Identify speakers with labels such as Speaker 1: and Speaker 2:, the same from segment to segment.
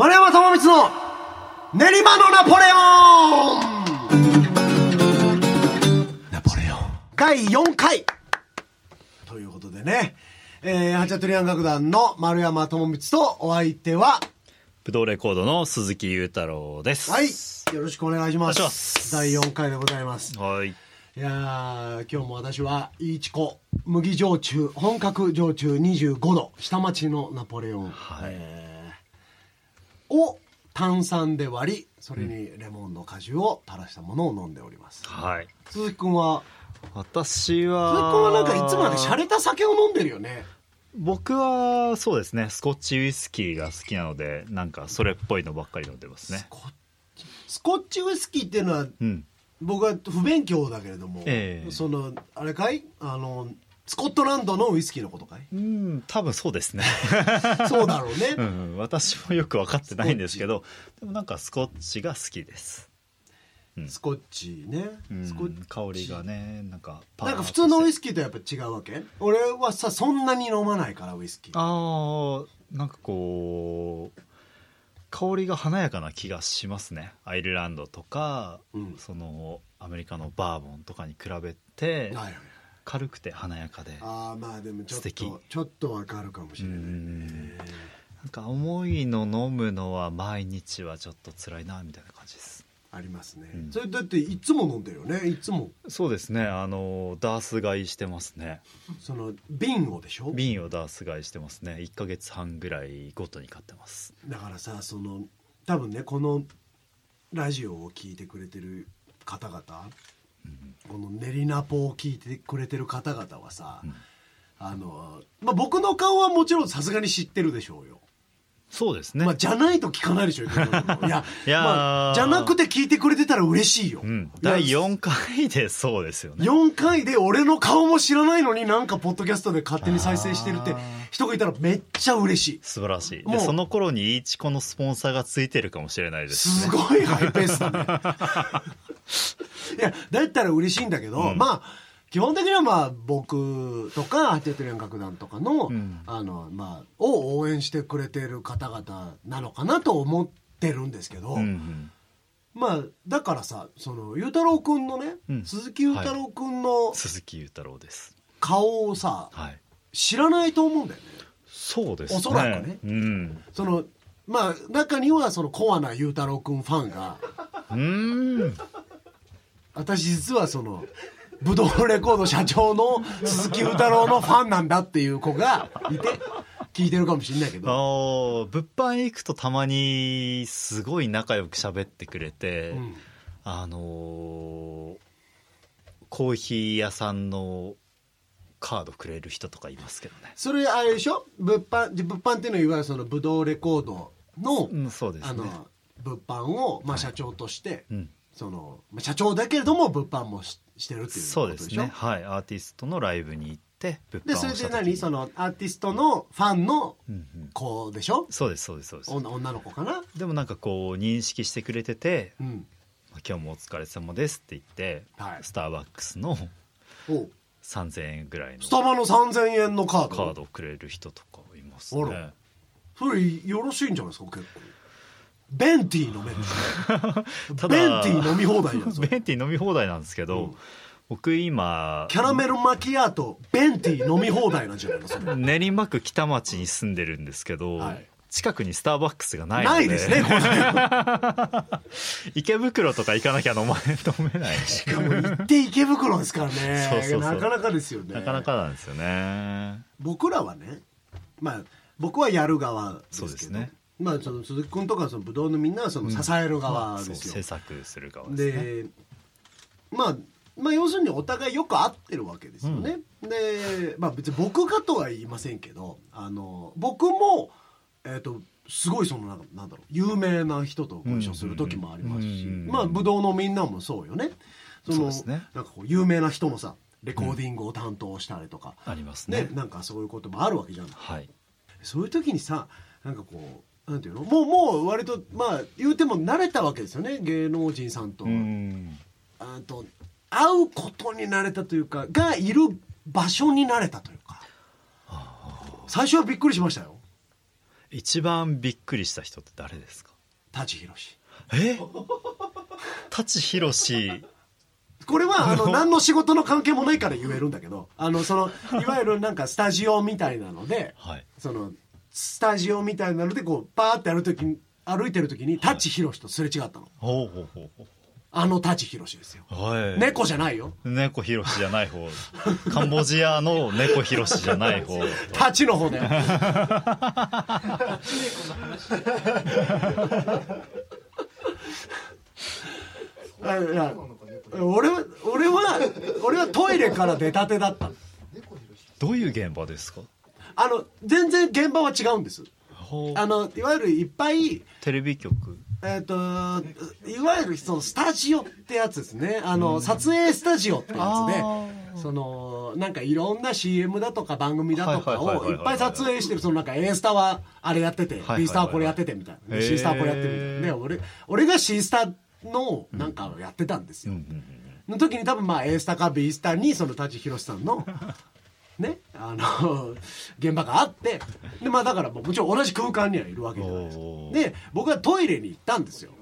Speaker 1: 丸山智光の練馬のナポレオンナポレオン第4回ということでね、えー、ハチャトリアン楽団の丸山智光とお相手は、
Speaker 2: ブドウレコードの鈴木裕太郎です。
Speaker 1: はい、よろしくお願いします。第4回でございます。
Speaker 2: はい。
Speaker 1: いやー今日も私は、いいちこ、麦焼酎、本格焼酎25度、下町のナポレオン、
Speaker 2: はい
Speaker 1: えーを炭酸で割り、それにレモンの果汁を垂らしたものを飲んでおります。
Speaker 2: はい。
Speaker 1: 鈴木くんは、
Speaker 2: 私は、
Speaker 1: 鈴木くんはなんかいつもなんか洒落た酒を飲んでるよね。
Speaker 2: 僕は、そうですね、スコッチウイスキーが好きなので、なんかそれっぽいのばっかり飲んでますね
Speaker 1: ス。コッチスコッチウイスキーっていうのは、
Speaker 2: うん。
Speaker 1: 僕は不勉強だけれども、
Speaker 2: ええ
Speaker 1: その、あれかい？あの、スコットランドのウイスキーのことかい？
Speaker 2: うん、多分そうですね。
Speaker 1: そうだろうね。
Speaker 2: うん、私もよく分かってないんですけど、でもなんかスコッチが好きです。
Speaker 1: スコッチね。
Speaker 2: うん
Speaker 1: スコッチ
Speaker 2: 香りがね、なんかパ
Speaker 1: なんか普通のウイ
Speaker 2: ス
Speaker 1: スキーとやっぱ違うわけ？俺はさそんなに飲まないからウイスキー
Speaker 2: ああ、なんかこう、香りが華やかな気がしますね。アイルランドとか、
Speaker 1: うん
Speaker 2: そのアメリカのバーボンとかに比べて
Speaker 1: はいはい
Speaker 2: 軽くて華やかで
Speaker 1: ああまあでもちょっとちょっとわかるかもしれない
Speaker 2: なんか重いの飲むのは毎日はちょっと辛いなみたいな感じです。
Speaker 1: ありますね、
Speaker 2: うん。
Speaker 1: それだっていつも飲んでるよね？いつも。
Speaker 2: そうですね。あのダース買いしてますね。
Speaker 1: その瓶をでしょ？
Speaker 2: 瓶をダース買いしてますね。1ヶ月半ぐらいごとに買ってます。
Speaker 1: だからさその多分ねこのラジオを聞いてくれてる方々、この練りナポを聞いてくれてる方々はさ、あの、まあ、僕の顔はもちろんさすがに知ってるでしょうよ。
Speaker 2: そうですね、
Speaker 1: まあ、じゃないと聞かないでしょ いや
Speaker 2: いやー。
Speaker 1: まあ、じゃなくて聞いてくれてたら嬉しいよ、
Speaker 2: うん、第4回でそうですよね。
Speaker 1: 4回で俺の顔も知らないのになんかポッドキャストで勝手に再生してるって人がいたらめっちゃ嬉しい。
Speaker 2: 素晴らしい。
Speaker 1: もう。
Speaker 2: でその頃にイーチコのスポンサーがついてるかもしれないですね。
Speaker 1: すごいハイペースだねいやだったら嬉しいんだけど、
Speaker 2: うん。
Speaker 1: まあ基本的にはまあ僕とかハテトリアン楽団とかの,、
Speaker 2: うん。
Speaker 1: あのまあ、を応援してくれてる方々なのかなと思ってるんですけど、
Speaker 2: うんうん。
Speaker 1: まあだからさその裕太郎君のね、
Speaker 2: うん。
Speaker 1: 鈴木裕太郎君の
Speaker 2: 鈴木裕太郎です。
Speaker 1: 顔をさ、
Speaker 2: はい。
Speaker 1: 知らないと思うんだよね。
Speaker 2: そうですね。
Speaker 1: おそらくね。
Speaker 2: うん。
Speaker 1: そのまあ中にはそのコアな裕太郎君ファンが
Speaker 2: うーん
Speaker 1: 私実はそのブドウレコード社長の鈴木裕太郎のファンなんだっていう子がいて聞いてるかもしれないけ
Speaker 2: あ
Speaker 1: ど、
Speaker 2: ー物販行くとたまにすごい仲良く喋ってくれて、
Speaker 1: うん。
Speaker 2: あのーコーヒー屋さんのカードくれる人とかいますけどね。
Speaker 1: それあれでしょ？物販物販っていうのはいわゆるそのブドウレコードの,、
Speaker 2: うんそうですね。
Speaker 1: あの物販を、まあ、社長として、
Speaker 2: うん
Speaker 1: そのまあ社長だけれども物販もししてるっていう
Speaker 2: そうで
Speaker 1: す
Speaker 2: ね。はい。アーティストのライブに行って物販を
Speaker 1: でそれで何？そのアーティストのファンの
Speaker 2: うんうん。
Speaker 1: 子でしょ、
Speaker 2: そうですそうですそうです。
Speaker 1: 女女の子かな？
Speaker 2: でもなんかこう認識してくれてて
Speaker 1: うん「
Speaker 2: 今日もお疲れ様です」って言って、
Speaker 1: はい。
Speaker 2: スターバックスの
Speaker 1: お。う
Speaker 2: 3000円ぐらいの
Speaker 1: スタバの3000円のカード？
Speaker 2: カードをくれる人とかいますね。
Speaker 1: それよろしいんじゃないですか？結構ベンティー飲める。ベンティー飲み放題
Speaker 2: ベンティー飲み放題なんですけど、
Speaker 1: うん。
Speaker 2: 僕今
Speaker 1: キャラメルマキアートベンティー飲み放題なんじゃないのそれ。
Speaker 2: 練馬区北町に住んでるんですけど、
Speaker 1: はい。
Speaker 2: 近くにスターバックスがない
Speaker 1: ないですね
Speaker 2: 池袋とか行かなきゃ飲ま飲めない。
Speaker 1: しかも行って池袋ですからね。
Speaker 2: そうそうそう。
Speaker 1: なかなかですよね。
Speaker 2: なかなかなんですよね。
Speaker 1: 僕らはねまあ僕はやる側ですけど。
Speaker 2: そうですね
Speaker 1: まあその鈴木君とかそのブドウのみんなはその支える側ですよ、
Speaker 2: 制作する側ですね。
Speaker 1: でまあまあ要するにお互いよく合ってるわけですよね、でまあ別に僕がとは言いませんけどあの僕もえっ、とすごいそのなんかなんだろう有名な人とご一緒する時もありますし、まあブドウのみんなもそうよね。そのなんかこう有名な人のさレコーディングを担当したりとか、
Speaker 2: あります
Speaker 1: ね。
Speaker 2: ね
Speaker 1: なんかそういうこともあるわけじゃん
Speaker 2: はい。
Speaker 1: そういう時にさなんかこうなんていうの？もうもう割とまあ言うても慣れたわけですよね芸能人さんと、
Speaker 2: うん。
Speaker 1: あと会うことに慣れたというかがいる場所に慣れたというか。最初はびっくりしましたよ。
Speaker 2: 一番びっくりした人って誰ですか？
Speaker 1: 舘ひろし。
Speaker 2: え？舘ひろし。
Speaker 1: これはあの何の仕事の関係もないから言えるんだけどあのそのいわゆるなんかスタジオみたいなので
Speaker 2: はい。
Speaker 1: そのスタジオみたいなのでこうバーって歩く時に歩い。てる時に舘ひろしとすれ違ったの。
Speaker 2: ほうほうほう。ほ
Speaker 1: あの舘ひろしですよ。
Speaker 2: うはい。
Speaker 1: 猫じゃないよ。
Speaker 2: 猫ひろしじゃない方。カンボジアの猫ひろしじゃない方。
Speaker 1: 舘の方ね あいや俺は俺は俺はトイレから出たてだったの。
Speaker 2: どういう現場ですか？
Speaker 1: あの全然現場は違うんです。あのいわゆるいっぱい
Speaker 2: テレビ局。
Speaker 1: えっ、といわゆるそのスタジオってやつですね。あの、撮影スタジオってやつ
Speaker 2: あ
Speaker 1: でそのなんかいろんな CM だとか番組だとかをいっぱい撮影してるそのなんか A スタはあれやってて
Speaker 2: はいはい
Speaker 1: B スタはこれやっててみたいな。
Speaker 2: へー。
Speaker 1: C スタはこれやってるみたいな。で俺俺が C スタのなんかをやってたんですよ、の時に多分まあ A スタか B スタにその舘ひろしさんのね。あの現場があって。でまあだからもちろん同じ空間にはいるわけじゃないですか。で僕はトイレに行ったんですよ。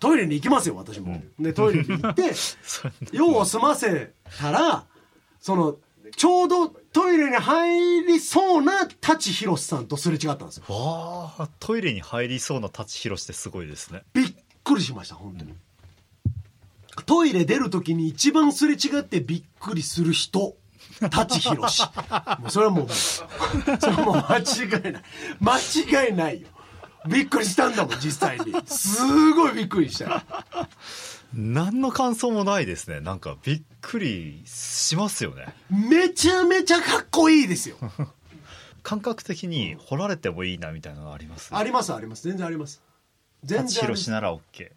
Speaker 1: トイレに行きますよ私も、でトイレに行って 用を済ませたらそのちょうどトイレに入りそうな舘ひろしさんとすれ違ったんですよ。
Speaker 2: わあトイレに入りそうな舘ひろしってすごいですね。
Speaker 1: びっくりしました本当に、トイレ出る時に一番すれ違ってびっくりする人舘ひろし。もうそれはもうそれはもう間違いない。間違いないよ。びっくりしたんだもん実際に。すごいびっくりした。よ
Speaker 2: 何の感想もないですね。なんかびっくりしますよね。
Speaker 1: めちゃめちゃかっこいいですよ。
Speaker 2: 感覚的に掘られてもいいなみたいなのがあります？
Speaker 1: ありますあります。全然あります。全
Speaker 2: 舘ひ
Speaker 1: 然あります。
Speaker 2: ろしなら OK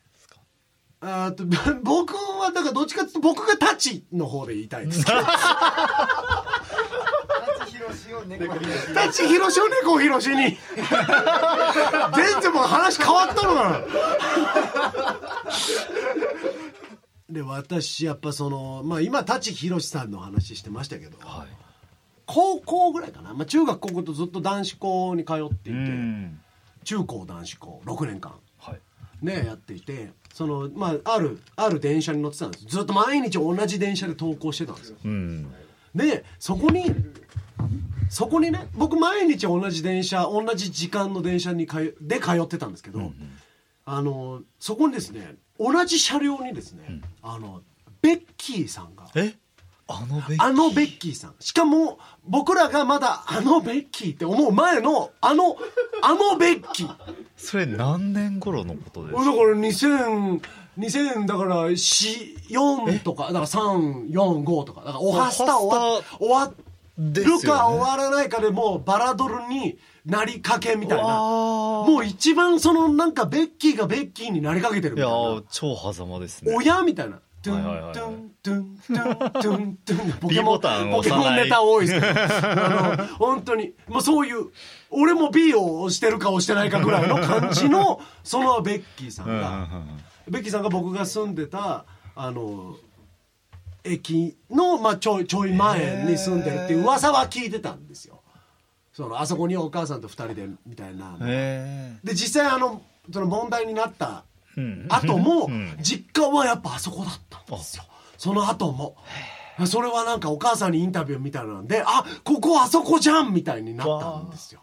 Speaker 1: あーと 僕はだからどっちかっていうと僕がタチの方で言いたいですけど。
Speaker 3: 舘ひろしを猫ひろし
Speaker 1: タチヒロシを猫ヒロシに。全然もう話変わったのかな。で私やっぱそのまあ今舘ひろしさんの話してましたけど、
Speaker 2: はい。
Speaker 1: 高校ぐらいかな、まあ、中学高校とずっと男子校に通っていうて
Speaker 2: ん。
Speaker 1: 中高男子校6年間。
Speaker 2: はい。
Speaker 1: ねやっていてそのまああるある電車に乗ってたんです。ずっと毎日同じ電車で登校してたんですよ。
Speaker 2: うん。
Speaker 1: でそこにそこにね僕毎日同じ電車同じ時間の電車に通で通ってたんですけど、あのそこにですね同じ車両にですね、あのベッキーさんが
Speaker 2: え？あのベッ
Speaker 1: あのベッキーさん。しかも僕らがまだあのベッキーって思う前のあのあのベッキー。
Speaker 2: それ何年頃のことですか？
Speaker 1: だから2000 2000だから4とかだから345とか。だからおはスタ終わるか終わらないかでもうバラドルになりかけみたいな。もう一番そのなんかベッキーがベッキーになりかけてる
Speaker 2: いや
Speaker 1: みたいな。
Speaker 2: ー超狭間ですね。
Speaker 1: 親みたいなトゥン
Speaker 2: はいはいはい。
Speaker 1: トゥントゥントゥントゥンンポケモンネタ多いですけどあの本当にもうそういう俺も B を押してるか押してないかぐらいの感じのそのベッキーさんがベッキーさんが僕が住んでたあの駅の、まあ、ちょいちょい前に住んでるっていう噂は聞いてたんですよ。そのあそこにお母さんと二人でみたいな
Speaker 2: へ
Speaker 1: で実際あのその問題になった後も
Speaker 2: うん。
Speaker 1: 実家はやっぱあそこだったんですよ。その後も。それはなんかお母さんにインタビューみたいなんであここあそこじゃんみたいになったんですよ。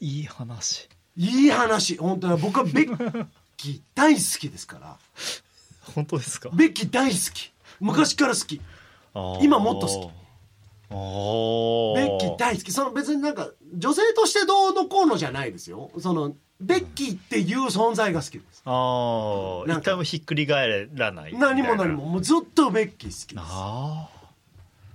Speaker 2: いい話。
Speaker 1: いい話。本当に僕はベッキー大好きですから。
Speaker 2: 本当ですか？
Speaker 1: ベッキー大好き。昔から好き。今もっと好き。ベッキー大好き。その別になんか女性としてどうのこうのじゃないですよ。そのベッキーっていう存在が好きです。
Speaker 2: ああ一回もひっくり返らない
Speaker 1: 何も何も。もうずっとベッキー好きです。
Speaker 2: あ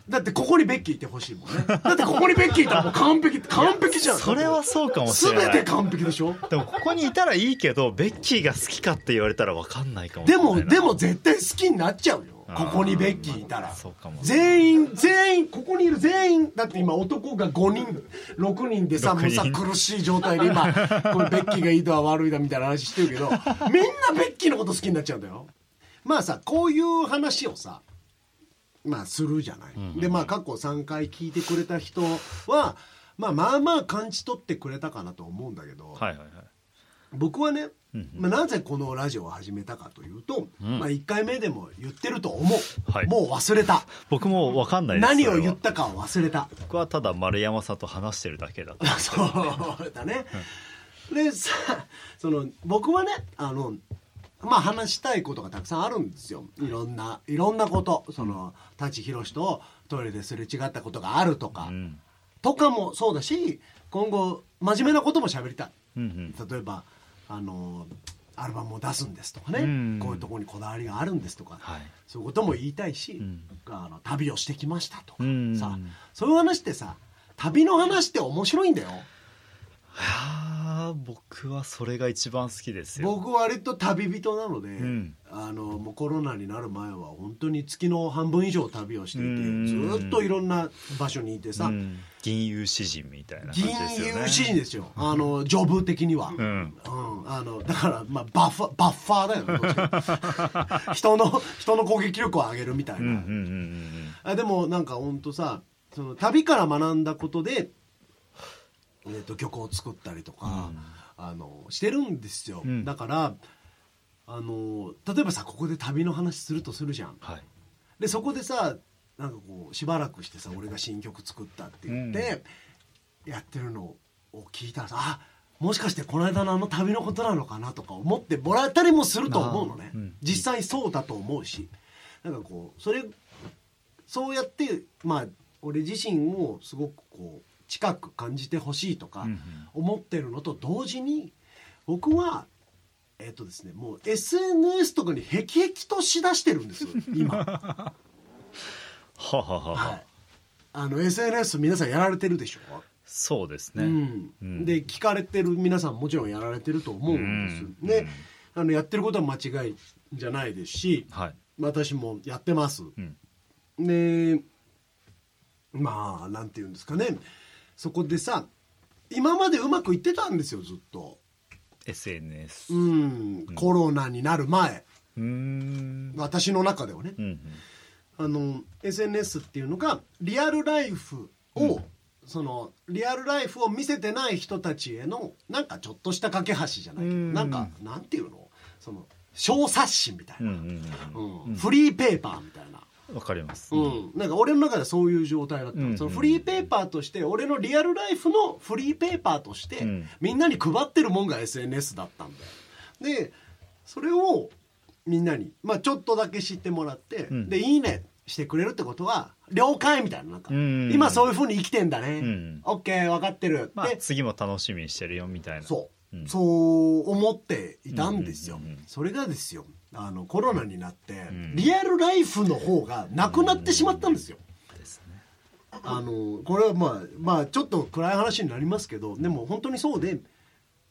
Speaker 1: だってここにベッキーいてほしいもんね。だってここにベッキーいたらもう完璧。完璧じゃん。
Speaker 2: あそれはそうかもしれない。
Speaker 1: 全て完璧でしょ？
Speaker 2: でもここにいたらいいけどベッキーが好きかって言われたら分かんないかもし
Speaker 1: で
Speaker 2: れないな。
Speaker 1: もでも絶対好きになっちゃうよここにベッキーいたら。全員全員ここにいる全員だって今男が5人6人でさ
Speaker 2: 6
Speaker 1: もうさ
Speaker 2: 人
Speaker 1: 苦しい状態で今これベッキーがいいとは悪いだみたいな話してるけど みんなベッキーのこと好きになっちゃうんだよ。まあさこういう話をさまあするじゃない、でまあ過去3回聞いてくれた人はまあまあまあ感じ取ってくれたかなと思うんだけど、
Speaker 2: はいはいはい
Speaker 1: 僕はね、
Speaker 2: うん
Speaker 1: まあ、なぜこのラジオを始めたかというと、
Speaker 2: うん。
Speaker 1: まあ、1回目でも言ってると思う、
Speaker 2: はい。
Speaker 1: もう忘れた。
Speaker 2: 僕も分かんないです
Speaker 1: 何を言ったかは忘れた。
Speaker 2: 僕はただ丸山さんと話してるだけだ
Speaker 1: そうだね、でさその僕はねあのまあ話したいことがたくさんあるんですよ。いろんないろんなこと。その舘ひろしとトイレですれ違ったことがあるとか、
Speaker 2: うん。
Speaker 1: とかもそうだし今後真面目なことも喋りたい。
Speaker 2: うんうん。
Speaker 1: 例えばあのアルバムを出すんですとかね、
Speaker 2: うん。
Speaker 1: こういうところにこだわりがあるんですとか、
Speaker 2: はい。
Speaker 1: そういうことも言いたいし、
Speaker 2: ん。
Speaker 1: あの旅をしてきましたとか、
Speaker 2: うん。
Speaker 1: さそういう話ってさ旅の話って面白いんだよ。
Speaker 2: はあ僕はそれが一番好きですよ。
Speaker 1: 僕割と旅人なので、
Speaker 2: ん。
Speaker 1: あのもうコロナになる前は本当に月の半分以上旅をしていて
Speaker 2: うん。
Speaker 1: ずーっといろんな場所にいてさ、
Speaker 2: うん銀融詩人みたいな感じ
Speaker 1: 銀
Speaker 2: ですよね。
Speaker 1: 融詩人ですよ。あのジョブ的には、
Speaker 2: ん。
Speaker 1: うん。あのだから、まあ、バッファバッファーだよね。人の人の攻撃力を上げるみたいな、
Speaker 2: うんうんうんうん。
Speaker 1: あでもなんか本当さその旅から学んだことで、えー、と曲を作ったりとか、あのしてるんですよ、
Speaker 2: うん。
Speaker 1: だからあの例えばさここで旅の話するとするじゃん。
Speaker 2: はい。
Speaker 1: でそこでさなんかこうしばらくしてさ俺が新曲作ったって言って、やってるのを聞いたらさあもしかしてこの間のあの旅のことなのかなとか思ってもらえたりもすると思うのね、
Speaker 2: うん。
Speaker 1: 実際そうだと思うし。なんかこうそれそうやってまあ俺自身をすごくこう近く感じてほしいとか思ってるのと同時に僕はえっ、とですねもう SNS とかにへきへきとしだしてるんです今。
Speaker 2: はははは、
Speaker 1: はい、あの SNS 皆さんやられてるでしょ、
Speaker 2: そうですね、
Speaker 1: うん。
Speaker 2: うん。
Speaker 1: で聞かれてる皆さんもちろんやられてると思うんです、
Speaker 2: うん。
Speaker 1: ねあのやってることは間違いじゃないですし
Speaker 2: はい。
Speaker 1: 私もやってます、
Speaker 2: うん。
Speaker 1: でまあなんて言うんですかね。そこでさ今までうまくいってたんですよずっと。
Speaker 2: SNS
Speaker 1: う
Speaker 2: うん。
Speaker 1: コロナになる前。私の中ではね、
Speaker 2: うんうん
Speaker 1: あの SNS っていうのがリアルライフを、そのリアルライフを見せてない人たちへのなんかちょっとした架け橋じゃないけど
Speaker 2: うん。
Speaker 1: なんかなんていうの？その小冊子みたい
Speaker 2: うんう
Speaker 1: な、
Speaker 2: ん
Speaker 1: うん。フリーペーパーみたいな。
Speaker 2: うんわかります、
Speaker 1: うん、なんか俺の中ではそういう状態だった。の、
Speaker 2: うん
Speaker 1: そのフリーペーパーとして俺のリアルライフのフリーペーパーとして、
Speaker 2: うん。
Speaker 1: みんなに配ってるもんが SNS だったんだよ。でそれをみんなに、まあ、ちょっとだけ知ってもらって、
Speaker 2: うん。
Speaker 1: でいいねしてくれるってことは了解みたいななんか、
Speaker 2: うん。
Speaker 1: 今そういうふうに生きてんだね、
Speaker 2: うん。
Speaker 1: オッケー分かってる、
Speaker 2: まあ
Speaker 1: で
Speaker 2: 次も楽しみにしてるよみたいな。
Speaker 1: そう、
Speaker 2: うん。
Speaker 1: そう思っていたんですよ、それがですよ。あのコロナになって、
Speaker 2: ん。
Speaker 1: リアルライフの方がなくなってしまったんですよ、あのこれはまあまあちょっと暗い話になりますけどでも本当にそうで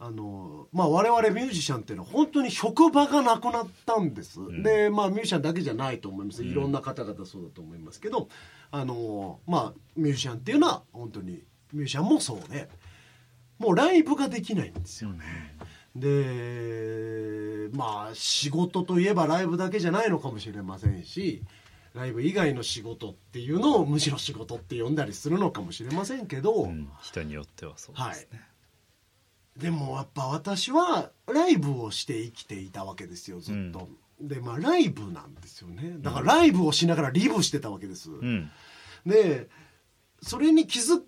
Speaker 1: あの、まあ、我々ミュージシャンっていうのは本当に職場がなくなったんです、でまあミュージシャンだけじゃないと思います。いろんな方々そうだと思いますけど。あのまあミュージシャンっていうのは本当にミュージシャンもそうでもうライブができないんですよ。ね、でまあ仕事といえばライブだけじゃないのかもしれませんしライブ以外の仕事っていうのをむしろ仕事って呼んだりするのかもしれませんけど、
Speaker 2: うん。人によってはそうですね、
Speaker 1: でもやっぱ私はライブをして生きていたわけですよずっと、でまあライブなんですよね。だからライブをしながらリブしてたわけです、
Speaker 2: うん。
Speaker 1: でそれに気づ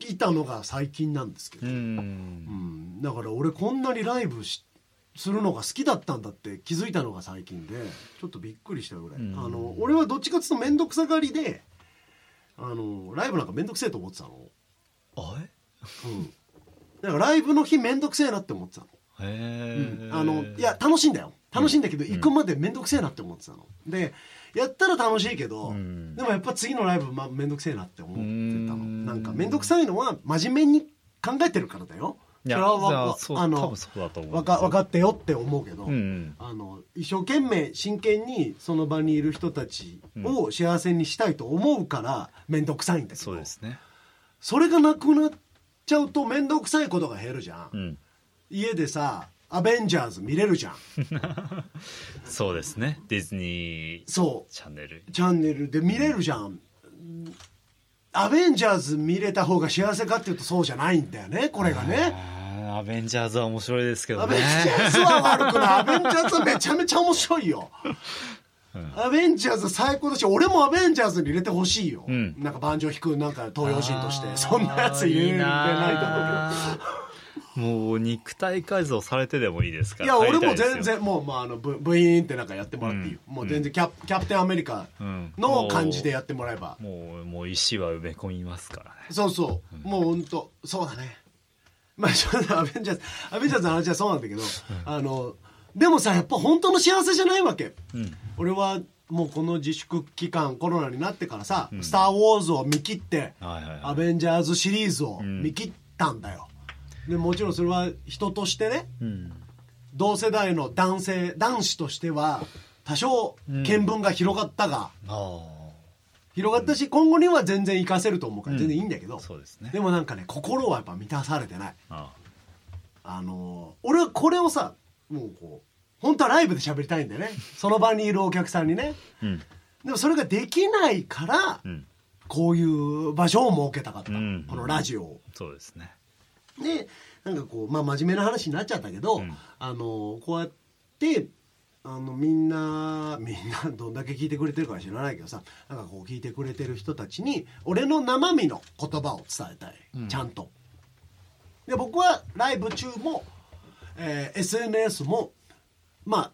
Speaker 1: いたのが最近なんですけど、
Speaker 2: うん。
Speaker 1: うん。だから俺こんなにライブしするのが好きだったんだって気づいたのが最近でちょっとびっくりしたぐらい、
Speaker 2: うん。
Speaker 1: あの俺はどっちかっていうと面倒くさがりであのライブなんか面倒くせえと思ってたの、
Speaker 2: あれ？
Speaker 1: うん、だからライブの日面倒くせえなって思ってたの,、
Speaker 2: へえ、
Speaker 1: あのいや楽しいんだよ。楽しいんだけど、行くまで面倒くせえなって思ってたの。でやったら楽しいけど、
Speaker 2: うん。
Speaker 1: でもやっぱ次のライブ、まあ、面倒くせえなって思ってたの。
Speaker 2: うん。
Speaker 1: なんか面倒くさいのは真面目に考えてるからだよ。それは
Speaker 2: あ
Speaker 1: の
Speaker 2: 多分
Speaker 1: か分かってよって思うけど、
Speaker 2: うん。うん
Speaker 1: あの一生懸命真剣にその場にいる人たちを幸せにしたいと思うから面倒くさいんだけど。
Speaker 2: そうですね。
Speaker 1: それがなくなっちゃうと面倒くさいことが減るじゃん、
Speaker 2: うん。
Speaker 1: 家でさ「アベンジャーズ」見れるじゃん。
Speaker 2: そうですね。ディズニー
Speaker 1: そ
Speaker 2: チャンネル。
Speaker 1: うチャンネルで見れるじゃん。アベンジャーズ見れた方が幸せかっていうとそうじゃないんだよねこれがね。
Speaker 2: アベンジャーズは面白いですけどね。
Speaker 1: アベンジャーズは悪くない。アベンジャーズはめちゃめちゃ面白いよ、アベンジャーズ最高だし俺もアベンジャーズに入れてほしいよ、
Speaker 2: ん。
Speaker 1: なんかバンジョー弾くなんか東洋人として。そんなやつ入れない
Speaker 2: な
Speaker 1: と思うけど。
Speaker 2: もう肉体改造されてでもいいですから。
Speaker 1: いや俺も全然もう、まあ、あのブブイーンってなんかやってもらっていいよ、もう全然キャキャプテンアメリカの感じでやってもらえば、
Speaker 2: もうもう石は埋め込みますから。ね
Speaker 1: そうそう、もう本当そうだね。まあちょっとアベンジャーズアベンジャーズの話はそうなんだけど、あのでもさやっぱ本当の幸せじゃないわけ、
Speaker 2: うん。
Speaker 1: 俺はもうこの自粛期間コロナになってからさ「スター・ウォーズ」を見切って、
Speaker 2: はいはいはい。
Speaker 1: アベンジャーズシリーズを見切ったんだよ、でもちろんそれは人としてね
Speaker 2: うん。
Speaker 1: 同世代の男性男子としては多少見聞が広がったが、
Speaker 2: あ
Speaker 1: 広がったし今後には全然活かせると思うから全然いいんだけど、
Speaker 2: あそうですね。
Speaker 1: でもなんかね心はやっぱ満たされてない。
Speaker 2: あ。
Speaker 1: あのー俺はこれをさもうこう本当はライブで喋りたいんだよね。その場にいるお客さんにね。
Speaker 2: うん。
Speaker 1: でもそれができないから、
Speaker 2: うん。
Speaker 1: こういう場所を設けたかった、
Speaker 2: うん。
Speaker 1: このラジオを。
Speaker 2: そうですね。
Speaker 1: でなんかこうまあ真面目な話になっちゃったけど、
Speaker 2: ん。
Speaker 1: あのこうやってあのみんなみんなどんだけ聞いてくれてるかは知らないけどさなんかこう聞いてくれてる人たちに俺の生身の言葉を伝えたい、ちゃんと。で僕はライブ中も、えー SNS もまあ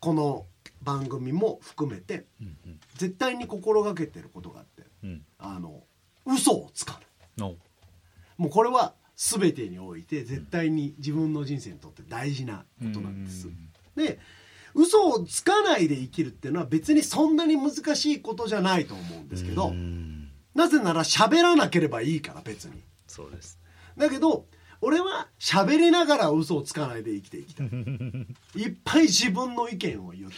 Speaker 1: この番組も含めて、絶対に心がけてることがあって
Speaker 2: うん。
Speaker 1: あの嘘をつかない。
Speaker 2: お
Speaker 1: もうこれは全てにおいて絶対に自分の人生にとって大事なことなんです。で嘘をつかないで生きるっていうのは別にそんなに難しいことじゃないと思うんですけどなぜなら喋らなければいいから別に。
Speaker 2: そうです。
Speaker 1: だけど俺は喋りながら嘘をつかないで生きていきたい。いっぱい自分の意見を言って。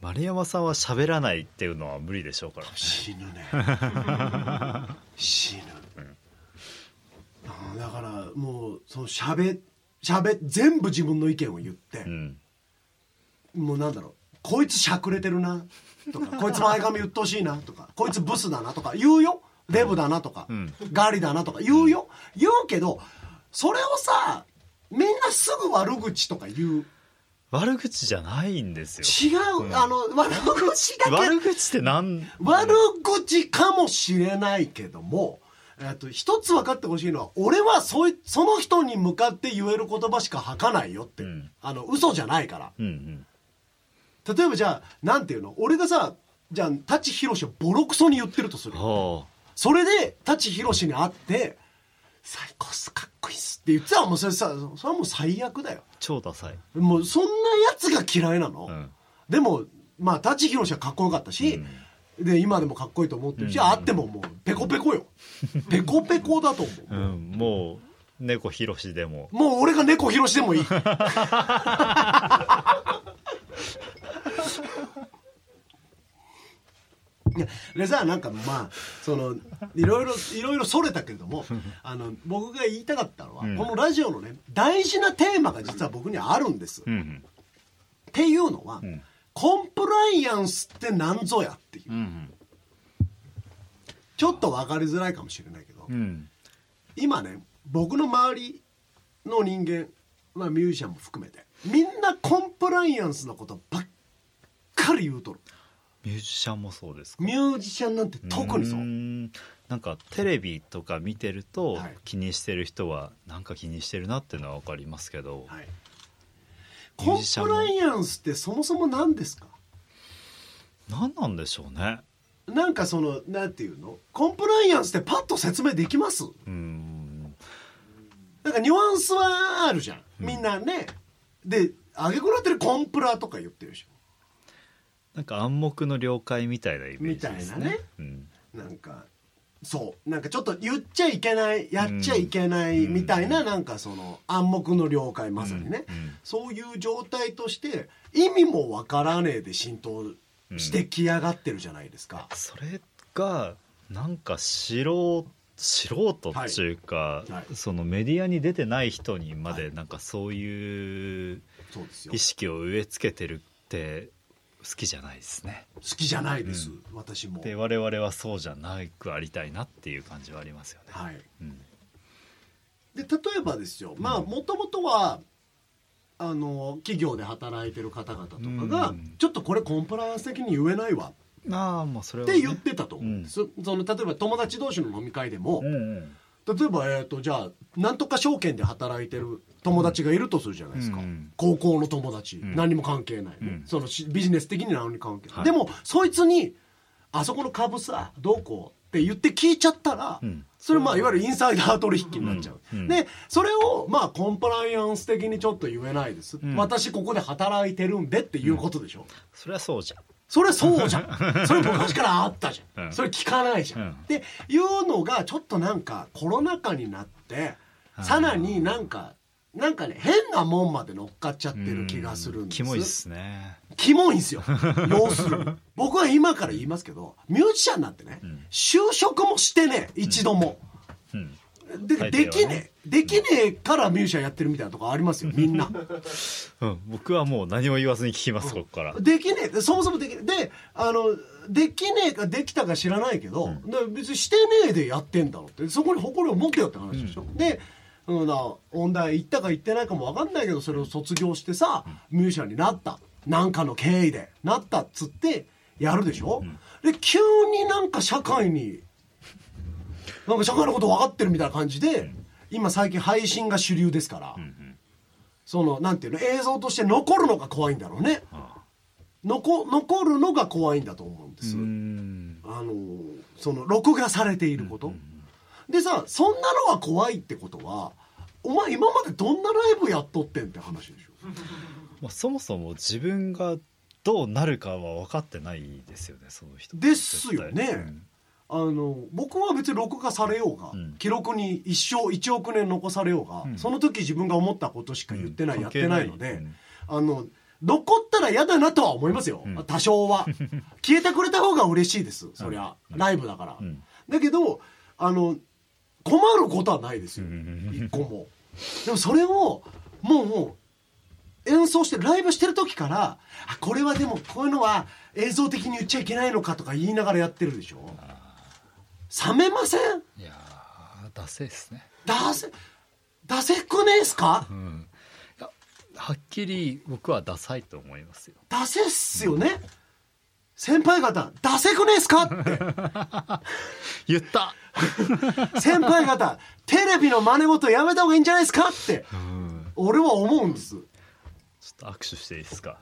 Speaker 2: 丸山さんは喋らないっていうのは無理でしょうからね。
Speaker 1: 死ぬね。死ぬ、うん。だからもうそのしゃべしゃべ全部自分の意見を言って。
Speaker 2: う、ん。
Speaker 1: もうなんだろう。こいつしゃくれてるな。とかこいつ前髪うっとうしいな。とかこいつブスだな。とか言うよ。デブだな。とか、
Speaker 2: ん。
Speaker 1: ガリだな。とか言うよ。言うけどそれをさみんなすぐ悪口とか言う。
Speaker 2: 悪口じゃないんですよ。
Speaker 1: 違う、あの悪口だけ。
Speaker 2: 悪口ってなん
Speaker 1: 悪口かもしれないけども、えっと、一つ分かってほしいのは俺はそいその人に向かって言える言葉しか吐かないよって、
Speaker 2: うん。
Speaker 1: あの嘘じゃないから。
Speaker 2: うんうん。
Speaker 1: 例えばじゃあなんていうの？俺がさじゃあ舘ひろしをボロクソに言ってるとする。
Speaker 2: は
Speaker 1: それで舘ひろしに会って「最高っすかっこいいっす」って言ってたらもうそれさそれはもう最悪だよ。
Speaker 2: あ超ダサい。
Speaker 1: もうそんなやつが嫌いなの、
Speaker 2: うん。
Speaker 1: でもまあ舘ひろしはかっこよかったし、で今でもかっこいいと思ってるし、あってももうペコペコよ。ペコペコだと思う、
Speaker 2: うんもう猫ひろしでも。
Speaker 1: もう俺が猫ひろしでもいい いやでさなんかまあそのいろいろいろいろそれたけれどもあの僕が言いたかったのは、
Speaker 2: うん。
Speaker 1: このラジオのね大事なテーマが実は僕にはあるんです、っ
Speaker 2: うん。
Speaker 1: ていうのは、
Speaker 2: ん。
Speaker 1: コンプライアンスって何ぞやっていう。
Speaker 2: うんうん。
Speaker 1: ちょっと分かりづらいかもしれないけど、
Speaker 2: うん。
Speaker 1: 今ね僕の周りの人間、まあ、ミュージシャンも含めてみんなコンプライアンスのことばっかり言うとる
Speaker 2: ミュージシャンもそうですか？
Speaker 1: ミュージシャンなんて特にそう。
Speaker 2: ーなんかテレビとか見てると
Speaker 1: はい。
Speaker 2: 気にしてる人はなんか気にしてるなっていうのは分かりますけど、
Speaker 1: はい、コンプライアンスってそもそも何ですか？
Speaker 2: 何なんでしょうね。
Speaker 1: なんかそのなんていうの？コンプライアンスってパッと説明できます？
Speaker 2: うーん。
Speaker 1: なんかニュアンスはあるじゃん。みんなね、であげくなってるコンプラとか言ってるでし
Speaker 2: なんか暗黙の了解みたいなイメージですね。
Speaker 1: みたいなね。
Speaker 2: うん。
Speaker 1: ょなんかそう。なんかちょっと言っちゃいけないやっちゃいけないみたいな、なんかその暗黙の了解まさにね、
Speaker 2: うん。うん。
Speaker 1: そういう状態として意味もわからねえで浸透してきやがってるじゃないですか、
Speaker 2: それがなんか素人素人っていうか、
Speaker 1: はい。はい。
Speaker 2: そのメディアに出てない人にま
Speaker 1: はい。
Speaker 2: でなんかそういう意識を植え付けてるって好きじゃないですね。
Speaker 1: 好きじゃないです、私も。
Speaker 2: で我々はそうじゃなくありたいなっていう感じはありますよね、
Speaker 1: はい。
Speaker 2: うん。
Speaker 1: で例えばですよ。まあもともとはあの企業で働いてる方々とかが、
Speaker 2: うん。
Speaker 1: ちょっとこれコンプライアンス的に言えないわ。
Speaker 2: ああもうそれは、ね、
Speaker 1: って言ってたと。思うん。です、その例えば友達同士の飲み会でも、
Speaker 2: うんうん
Speaker 1: 例えば、えー、とじゃあなんとか証券で働いてる友達がいるとするじゃないですか、
Speaker 2: うん
Speaker 1: 高校の友達、
Speaker 2: ん。
Speaker 1: 何にも関係ない、ね
Speaker 2: うん。
Speaker 1: そのしビジネス的に何に関係ない、
Speaker 2: はい。
Speaker 1: でもそいつに「あそこの株さどうこう?」って言って聞いちゃったら、
Speaker 2: うん。
Speaker 1: それまあいわゆるインサイダー取引になっちゃう、
Speaker 2: うん。うん
Speaker 1: でそれをまあコンプライアンス的にちょっと言えないです、
Speaker 2: ん
Speaker 1: 私ここで働いてるんでっていうことでしょ、
Speaker 2: それはそうじゃん
Speaker 1: それそうじゃん。それ昔からあったじゃん、
Speaker 2: うん。
Speaker 1: それ聞かないじゃん、
Speaker 2: うん。
Speaker 1: っていうのがちょっとなんかコロナ禍になってさらになんかなんかね変なもんまで乗っかっちゃってる気がするんです。
Speaker 2: キモいっすね。
Speaker 1: キモいんですよ。要するに。僕は今から言いますけどミュージシャンなんてね、就職もしてね一度も、
Speaker 2: うん
Speaker 1: で
Speaker 2: ね。
Speaker 1: できねえできねえからミュージシャンやってるみたいなとこありますよみんな。
Speaker 2: うん、僕はもう何も言わずに聞きますここから。
Speaker 1: できねえ。そもそもできねえであのできねえかできたか知らないけど、で別にしてねえでやってんだろって。そこに誇りを持ってよって話でしょ、で、うん、な音大行ったか行ってないかも分かんないけどそれを卒業してさ、ミュージシャンになった。なんかの経緯で。なったっつってやるでしょ、で急になんか社会になんか社会のこと分かってるみたいな感じで、今最近配信が主流ですから、そのなんていうの映像として残るのが怖いんだろうね。残残るのが怖いんだと思うんです、
Speaker 2: うん。
Speaker 1: あのその録画されていること、でさそんなのが怖いってことはお前今までどんなライブやっとってんって話でしょ。
Speaker 2: まあ、そもそも自分がどうなるかは分かってないですよねその人。
Speaker 1: ですよね。
Speaker 2: うん
Speaker 1: あの僕は別に録画されようが、
Speaker 2: うん。
Speaker 1: 記録に一生1億年残されようが、
Speaker 2: ん。
Speaker 1: その時自分が思ったことしか言ってない、
Speaker 2: うん
Speaker 1: やってないので、あの残ったら嫌だなとは思いますよ、
Speaker 2: ん。
Speaker 1: 多少は。消えてくれた方が嬉しいです。そりゃ、ライブだから、
Speaker 2: ん。
Speaker 1: だけどあの困ることはないですよ、一個も。でもそれをもう演奏してライブしてる時からあこれはでもこういうのは映像的に言っちゃいけないのかとか言いながらやってるでしょ冷めません？
Speaker 2: いやーダセいっすね。
Speaker 1: 出せ出せくねえっすか？
Speaker 2: うん。はっきり僕はダサいと思いますよ。
Speaker 1: 出せっすよね？先輩方出せくねえっすか？って。
Speaker 2: 言った。
Speaker 1: 先輩方テレビの真似事やめた方がいいんじゃないですか？って。
Speaker 2: うん。
Speaker 1: 俺は思うんです。
Speaker 2: ちょっと握手していいですか？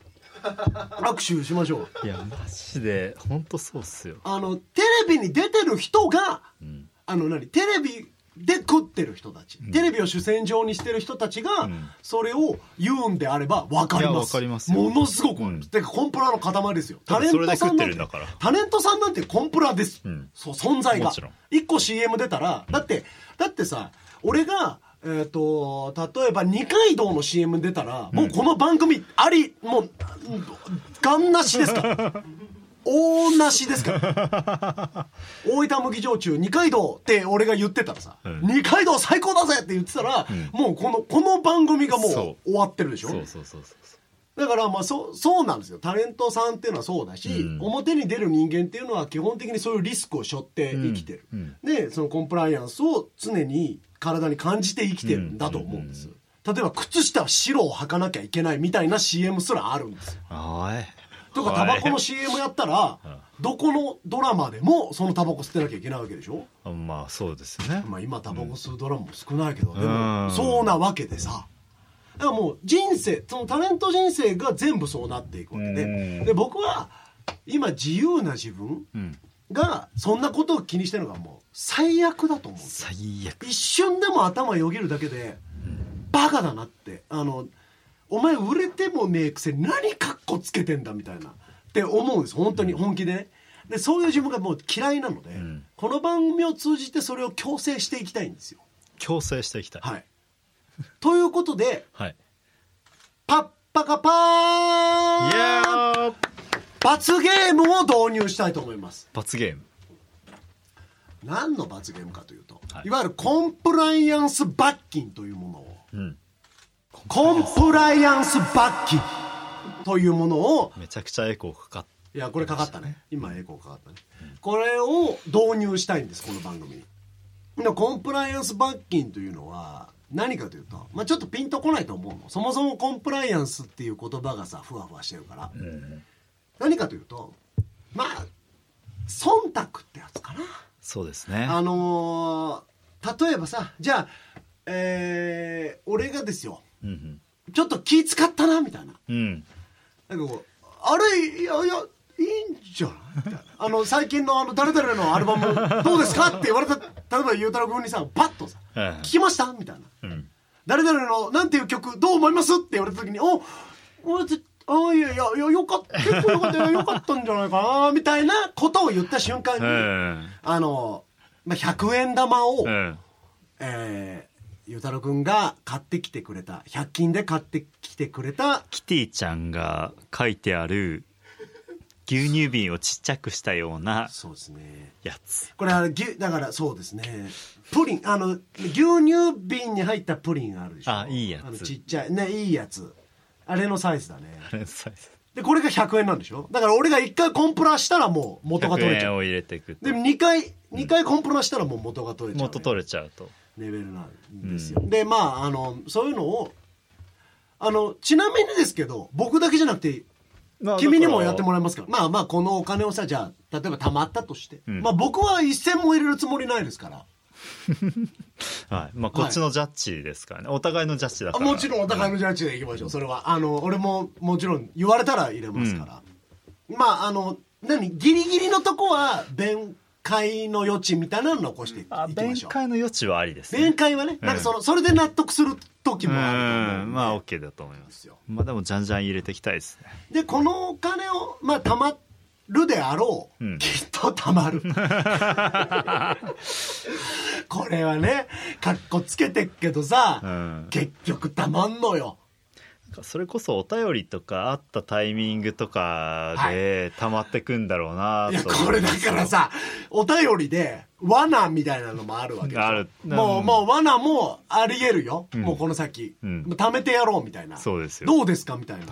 Speaker 1: 握手しましょう。
Speaker 2: いやマジで本当そうっすよ。
Speaker 1: あのテレビに出てる人が
Speaker 2: うん。
Speaker 1: あの何？テレビで食ってる人たち、テレビを主戦場にしてる人たちが、
Speaker 2: ん。
Speaker 1: それを言うんであれば分かります。
Speaker 2: わかりますよ。
Speaker 1: ものすごく
Speaker 2: うん。
Speaker 1: てかコンプラの塊ですよ。タレントさんなん
Speaker 2: て
Speaker 1: タレントさんなんてコンプラです、
Speaker 2: うん。
Speaker 1: そう存在が。
Speaker 2: もちろん。
Speaker 1: 1個 CM 出たらだってだってさ俺がえっ、と例えば二階堂の CM 出たら、もうこの番組ありもうガンなしですか？ら 大なしですか？ら大分麦焼酎二階堂って俺が言ってたらさ、
Speaker 2: うん。
Speaker 1: 二階堂最高だぜって言ってたら、もうこのこの番組がもう
Speaker 2: そ
Speaker 1: 終わってるでしょ？
Speaker 2: そうそうそうそう
Speaker 1: だからまあそそうなんですよ。タレントさんっていうのはそうだし、
Speaker 2: うん。
Speaker 1: 表に出る人間っていうのは基本的にそういうリスクを背負って生きてる、
Speaker 2: うん。
Speaker 1: でそのコンプライアンスを常に体に感じて生きてるんだと思うんです、例えば靴下は白を履かなきゃいけないみたいな CM すらあるんですよ。とかタバコの CM やったらどこのドラマでもそのタバコ吸ってなきゃいけないわけでしょ？
Speaker 2: まあそうですよね。
Speaker 1: まあ今タバコ吸うドラマも少ないけど、で
Speaker 2: う
Speaker 1: も
Speaker 2: ん
Speaker 1: そうなわけでさ。だからもう人生そのタレント人生が全部そうなっていくわけで。
Speaker 2: うん。
Speaker 1: で僕は今自由な自分
Speaker 2: うん
Speaker 1: がそんなことを気にしてるのがもう最悪だと思う
Speaker 2: 最悪。
Speaker 1: 一瞬でも頭よぎるだけでバカだなってあのお前売れてもねえくせに何カッコつけてんだみたいなって思うんです本当に本気で。ねでそういう自分がもう嫌いなので、
Speaker 2: ん。
Speaker 1: この番組を通じてそれを強制していきたいんですよ。
Speaker 2: 強制していきたい。
Speaker 1: はい。ということで
Speaker 2: はい。
Speaker 1: パッパカパ
Speaker 2: い
Speaker 1: ー
Speaker 2: やー
Speaker 1: 罰ゲームを導入したいと思います。
Speaker 2: 罰ゲーム。
Speaker 1: 何の罰ゲームかというと、
Speaker 2: はい。
Speaker 1: い、わゆるコンプライアンス罰金というものを。
Speaker 2: うん。
Speaker 1: コンプライアンス罰金というものを
Speaker 2: めちゃくちゃエコーかかっ
Speaker 1: いやこれかかったね。今エコーかかったね、これを導入したいんですこの番組。コンプライアンス罰金というのは何かというと、まあ、ちょっとピンとこないと思うの。そもそもコンプライアンスっていう言葉がさふわふわしてるから、何かというとまあ忖度ってやつかな。
Speaker 2: そうですね。
Speaker 1: あのー例えばさじゃあえー、俺がですよ。
Speaker 2: うんうん。
Speaker 1: ちょっと気使ったなみたいな。
Speaker 2: うん。
Speaker 1: なんかこう、あれ、いやいや、いいんじゃない？みたいな。あの、最近のあの、誰々のアルバム、どうですか？って言われた、例えば、ゆうたろう君にさ、パッとさ、
Speaker 2: はい
Speaker 1: 聞きました？みたいな。
Speaker 2: うん。
Speaker 1: 誰々の、なんていう曲、どう思います？って言われた時に、お、おぜあいやいや、いや、よかった、結構よかったよ、よかったんじゃないかな、みたいなことを言った瞬間に、
Speaker 2: うん
Speaker 1: あの、まあ、100円玉を、
Speaker 2: うん
Speaker 1: えー、ゆうたろう君が買ってきてくれた、100均で買ってきてくれた、
Speaker 2: キティちゃんが書いてある牛乳瓶をちっちゃくしたような
Speaker 1: そうですね。
Speaker 2: やつ。
Speaker 1: これあの牛だからそうですね。プリンあの牛乳瓶に入ったプリンあるでしょ？
Speaker 2: あいいやつ。
Speaker 1: あのちっちゃいねいいやつあれのサイズだね。
Speaker 2: あれサイズ。
Speaker 1: でこれが100円なんでしょ？だから俺が1回コンプラしたらもう元が取れ
Speaker 2: 100
Speaker 1: ちゃう。
Speaker 2: 円を入れていくと。
Speaker 1: で2回2回コンプラしたらもう元が取れちゃう、ね、
Speaker 2: 元取れちゃうと。
Speaker 1: レベルなんですよ、でまああのそういうのをあのちなみにですけど僕だけじゃなくて君にもやってもらいますから。まあまあこのお金をさじゃあ例えば貯まったとして、
Speaker 2: ん。
Speaker 1: まあ僕は一銭も入れるつもりないですから
Speaker 2: はい。まあこっちのジャッジですからね、お互いのジャッジだから。
Speaker 1: あもちろんお互いのジャッジでいきましょう。それは。あの俺ももちろん言われたら入れますから、まああの何？ギリギリのとこは弁解の余地みたいなの残していき
Speaker 2: あ
Speaker 1: ましょう。
Speaker 2: 弁解の余地はありですね。
Speaker 1: 弁解はね、なんかそのそれで納得する時
Speaker 2: う
Speaker 1: もある
Speaker 2: まあ OK だと思いま
Speaker 1: ですすよ。
Speaker 2: まあでもじゃんじゃん入れていきたいですね。
Speaker 1: でこのお金をまあ貯まるであろう、
Speaker 2: うん。
Speaker 1: きっと貯まる。これはねかっこつけてっけどさ、
Speaker 2: うん。
Speaker 1: 結局貯まんのよ。
Speaker 2: それこそお便りとかあったタイミングとかで溜まってくんだろうなと思
Speaker 1: これだからさお便りで罠みたいなのもあるわけ
Speaker 2: ある。
Speaker 1: もう、
Speaker 2: うん。
Speaker 1: もう罠もありえるよ、もうこの先、
Speaker 2: うん。
Speaker 1: 貯めてやろうみたいな。
Speaker 2: そうですよ。
Speaker 1: どうですかみたいな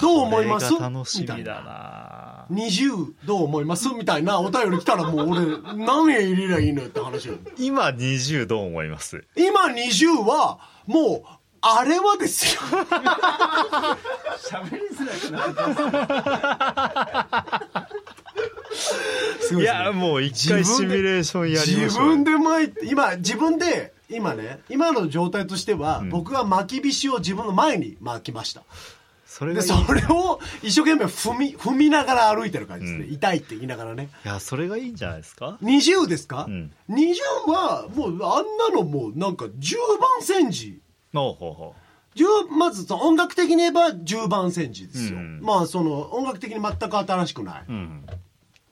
Speaker 1: どう思います？
Speaker 2: 楽しみだ
Speaker 1: みたい
Speaker 2: な
Speaker 1: 20どう思います？みたいなお便り来たらもう俺 何円入れりゃいいのよって話よ。
Speaker 2: 今20どう思います？
Speaker 1: 今20はもうあれはですよ。
Speaker 3: 喋りづらくなる
Speaker 1: すごいね。
Speaker 2: いやもう一回シミュレーションやりましょう。
Speaker 1: 自分で巻いて今自分で今ね今の状態としては、僕は巻き菱を自分の前に巻きました。で
Speaker 2: それがいい。
Speaker 1: それを一生懸命踏み 踏みながら歩いてる感じですね、痛いって言いながらね。
Speaker 2: いやそれがいいんじゃないですか
Speaker 1: ？20ですか、
Speaker 2: うん。
Speaker 1: 20はもうあんなのもうなんか10番煎じ。
Speaker 2: ほうほうほ
Speaker 1: 10まず音楽的に言えば10番煎じですよ、
Speaker 2: うん。
Speaker 1: まあその音楽的に全く新しくない、
Speaker 2: ううん。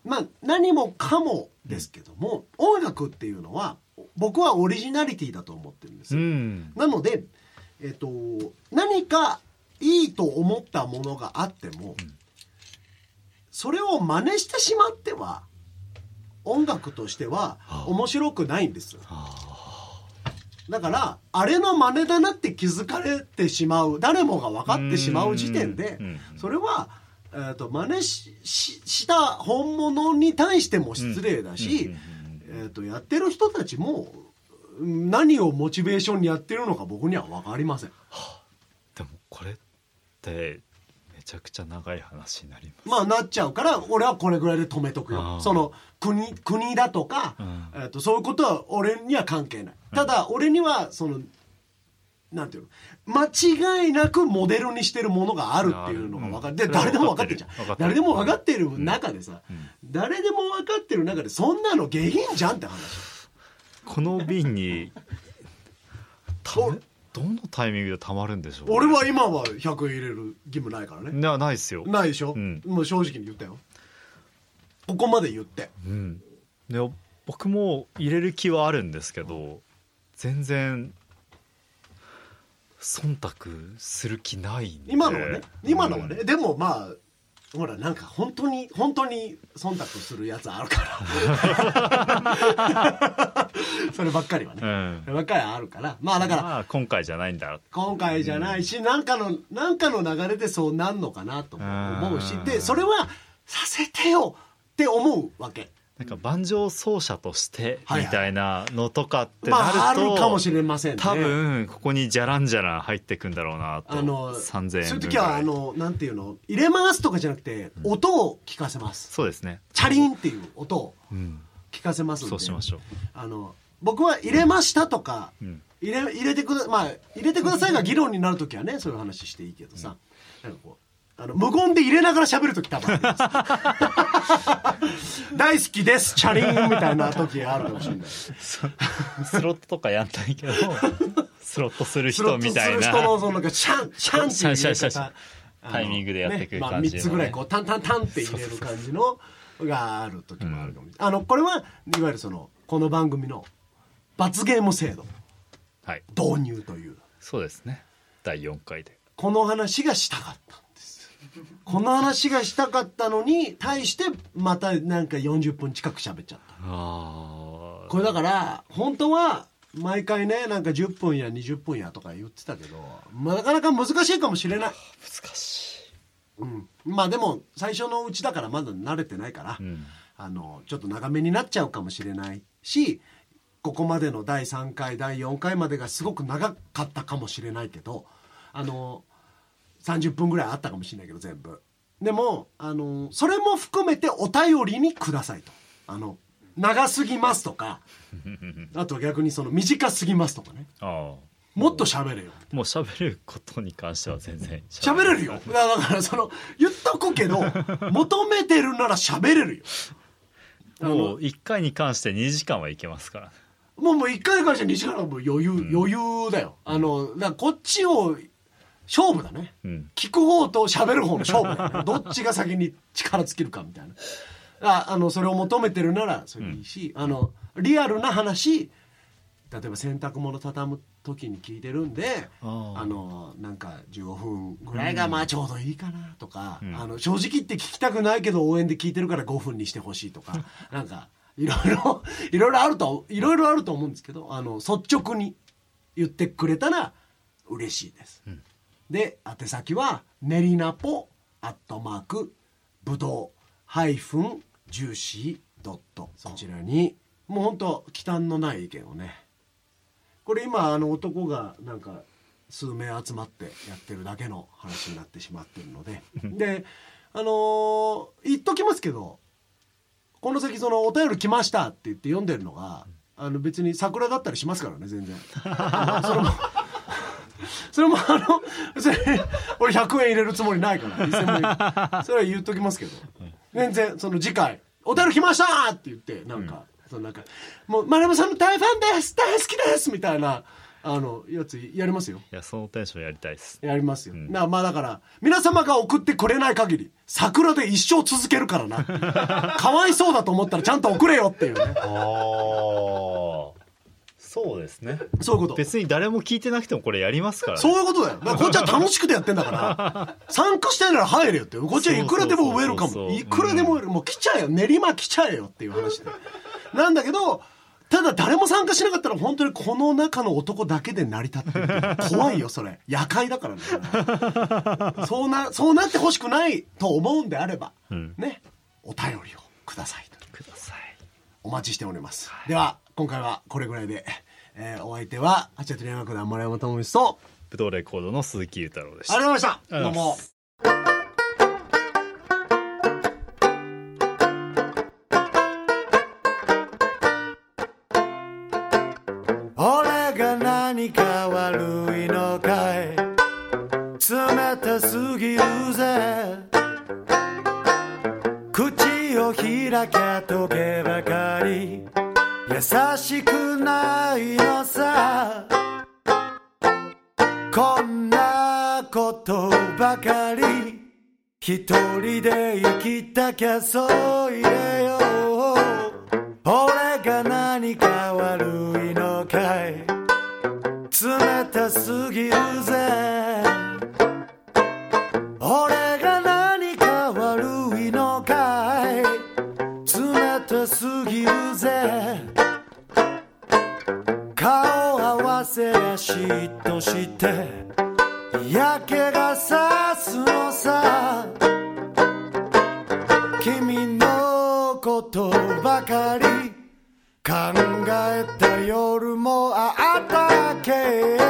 Speaker 1: まあ何もかもですけども、音楽っていうのは僕はオリジナリティだと思ってるんです
Speaker 2: う
Speaker 1: よ、
Speaker 2: ん。
Speaker 1: なので、えっと、何かいいと思ったものがあっても、それを真似してしまっては音楽としては面白くないんですだからあれの真似だなって気づかれてしまう誰もが分かってしまう時点で
Speaker 2: うん
Speaker 1: それは、えー、と真似ししした本物に対しても失礼だし、えー、とやってる人たちもうん何をモチベーションにやってるのか僕には分かりません。
Speaker 2: でもこれってめちゃくちゃ長い話になります。
Speaker 1: まあなっちゃうから俺はこれぐらいで止めとくよ。その国国だとか、
Speaker 2: うん。
Speaker 1: えー、とそういうことは俺には関係ない。ただ俺にはそのなんていうの間違いなくモデルにしてるものがあるっていうのが分かる、で誰でも分かってるじゃん。誰でも分かってる中でさ、誰でも分かってる中でそんなの下品じゃんって話。
Speaker 2: この瓶に どのタイミングでたまるんでしょうね。
Speaker 1: 俺は今は100円入れる義務ないからね。
Speaker 2: なないっすよ。
Speaker 1: ないでしょ、
Speaker 2: うん。
Speaker 1: もう正直に言ったよ。ここまで言って。
Speaker 2: うん。で僕も入れる気はあるんですけど全然忖度する気ないんで。
Speaker 1: 今のはね。今のはね、でもまあほらなんか本当に本当に忖度するやつあるから。そればっかりはね、
Speaker 2: うん。
Speaker 1: そればっかりあるから。まあだから
Speaker 2: まあ今回じゃないんだ。
Speaker 1: 今回じゃないし、なんかのなんかの流れでそうなんのかなとも思うし
Speaker 2: うん。
Speaker 1: でそれはさせてよって思うわけ
Speaker 2: なんか万丈奏者として
Speaker 1: はいはい。
Speaker 2: みたいなのとかって
Speaker 1: まああ
Speaker 2: なると、
Speaker 1: るかもしれませんね。
Speaker 2: 多分ここにじゃらんじゃらん入ってくんだろうなと。
Speaker 1: あの
Speaker 2: 3000円
Speaker 1: そういう時はあのなんていうの？入れ回すとかじゃなくて音を聞かせます、
Speaker 2: そうですね。
Speaker 1: チャリンっていう音を
Speaker 2: うん。
Speaker 1: 聞かせますんで。
Speaker 2: そうしましょう。
Speaker 1: あの僕は入れましたとか、
Speaker 2: ん。
Speaker 1: 入れ入れてくだまあ入れてくださいが議論になる時はねそういう話していいけどさ、なんかこうあの無言で入れながら喋る時多分あります。大好きですチャリンみたいな時あるかもしれない。
Speaker 2: スロットとかやんないけどスロットする
Speaker 1: スロット
Speaker 2: 人みたい
Speaker 1: する人の
Speaker 2: な
Speaker 1: そのなんかシャンシャンって入れ方。
Speaker 2: タイミングでやってくる
Speaker 1: ねまあ、
Speaker 2: 感じのね。
Speaker 1: 3つぐらいこうタンタンタンって入れる感じのがある時もあるかも。しれない、あのこれはいわゆるそのこの番組の罰ゲーム制度。
Speaker 2: はい。
Speaker 1: 導入という。
Speaker 2: そうですね。第4回で。
Speaker 1: この話がしたかった この話がしたかったのに対してまたなんか40分近く喋っちゃった。
Speaker 2: あ
Speaker 1: これだから本当は毎回ねなんか10分や20分やとか言ってたけど、まあ、なかなか難しいかもしれない、
Speaker 2: 難し
Speaker 1: うん、まあでも最初のうちだからまだ慣れてないから、
Speaker 2: い、うん、
Speaker 1: あのちょっと長めになっちゃうかもしれないしここまでの第3回第4回までがすごく長かったかもしれないけどあの30分ぐらいあったかもしれないけど全部。でもあのそれも含めてお便りにくださいと。あの長すぎますとか あと逆にその短すぎますとかね。
Speaker 2: ああ。
Speaker 1: もっと喋れよ。
Speaker 2: もう喋ることに関しては全然
Speaker 1: 喋れるよ。だからその言っとくけど 求めてるなら喋れるよ。
Speaker 2: もう1回に関して2時間はいけますから
Speaker 1: もうもう1回に関して2時間はもう余裕、余裕だよ。あのだこっちを勝負だね、
Speaker 2: うん。
Speaker 1: 聞く方と喋る方の勝負。ね どっちが先に力尽きるかみたいな。ああのそれを求めてるならそれでいいし、あのリアルな話例えば洗濯物畳む時に聞いてるんで
Speaker 2: あ
Speaker 1: のなんか15分ぐらいがまあちょうどいいかなとか、
Speaker 2: ん。
Speaker 1: あの正直言って聞きたくないけど応援で聞いてるから5分にしてほしいとかなんかいろいろいろいろあるといろいろあると思うんですけどあの率直に言ってくれたら嬉しいです、で宛先は練りナポアットマークぶどうハイフンジューシードット。そちらにもう本当忌憚のない意見をね。これ今あの男がなんか数名集まってやってるだけの話になってしまってるので。であのー言っときますけどこの先そのお便り来ましたって言って読んでるのがあの別に桜だったりしますからね全然。それもそれもあの別に俺100円入れるつもりないから1000万円それは言っときますけど。全然その次回「お便り来ました!」って言ってなんか、そのなんか「もう丸山さんの大ファンです大好きです!」みたいなあのやつやりますよ。
Speaker 2: いやそのテンションやりたいです。
Speaker 1: やりますよ、なまあだから皆様が送ってくれない限り桜で一生続けるからな。かわいそうだと思ったらちゃんと送れよっていうね。
Speaker 2: ああそうですね
Speaker 1: そういうこと
Speaker 2: 別に誰も聞いてなくてもこれやりますから、ね、
Speaker 1: そういうことだよ。だこっちは楽しくてやってんだから。参加したいなら入れよって。こっちはいくらでもウェルカム。いくらでもウェルもう来ちゃえよ。練馬来ちゃえよっていう話で。なんだけど、ただ誰も参加しなかったら本当にこの中の男だけで成り立ってる。怖いよ、それ。夜会だからね。そうな、そうなってほしくないと思うんであれば、
Speaker 2: ん
Speaker 1: ね、お便りをくださいと。
Speaker 2: ください
Speaker 1: お待ちしております。では、今回はこれぐらいで、えーお相手は、八千鳥山区団丸山智之と、
Speaker 2: ブドウレコードの鈴木裕太郎でした
Speaker 1: ありがとうございました。どうも
Speaker 2: す。
Speaker 4: 俺が何か悪いのかい？冷たすぎるぜ口を開けとけ優しくないのさ。こんなことばかり。一人で生きたきゃそう言えよ。俺が何か悪いのかい。冷たすぎるぜ。嫉妬して嫌気がさすのさ君のことばかり考えた夜もあったけ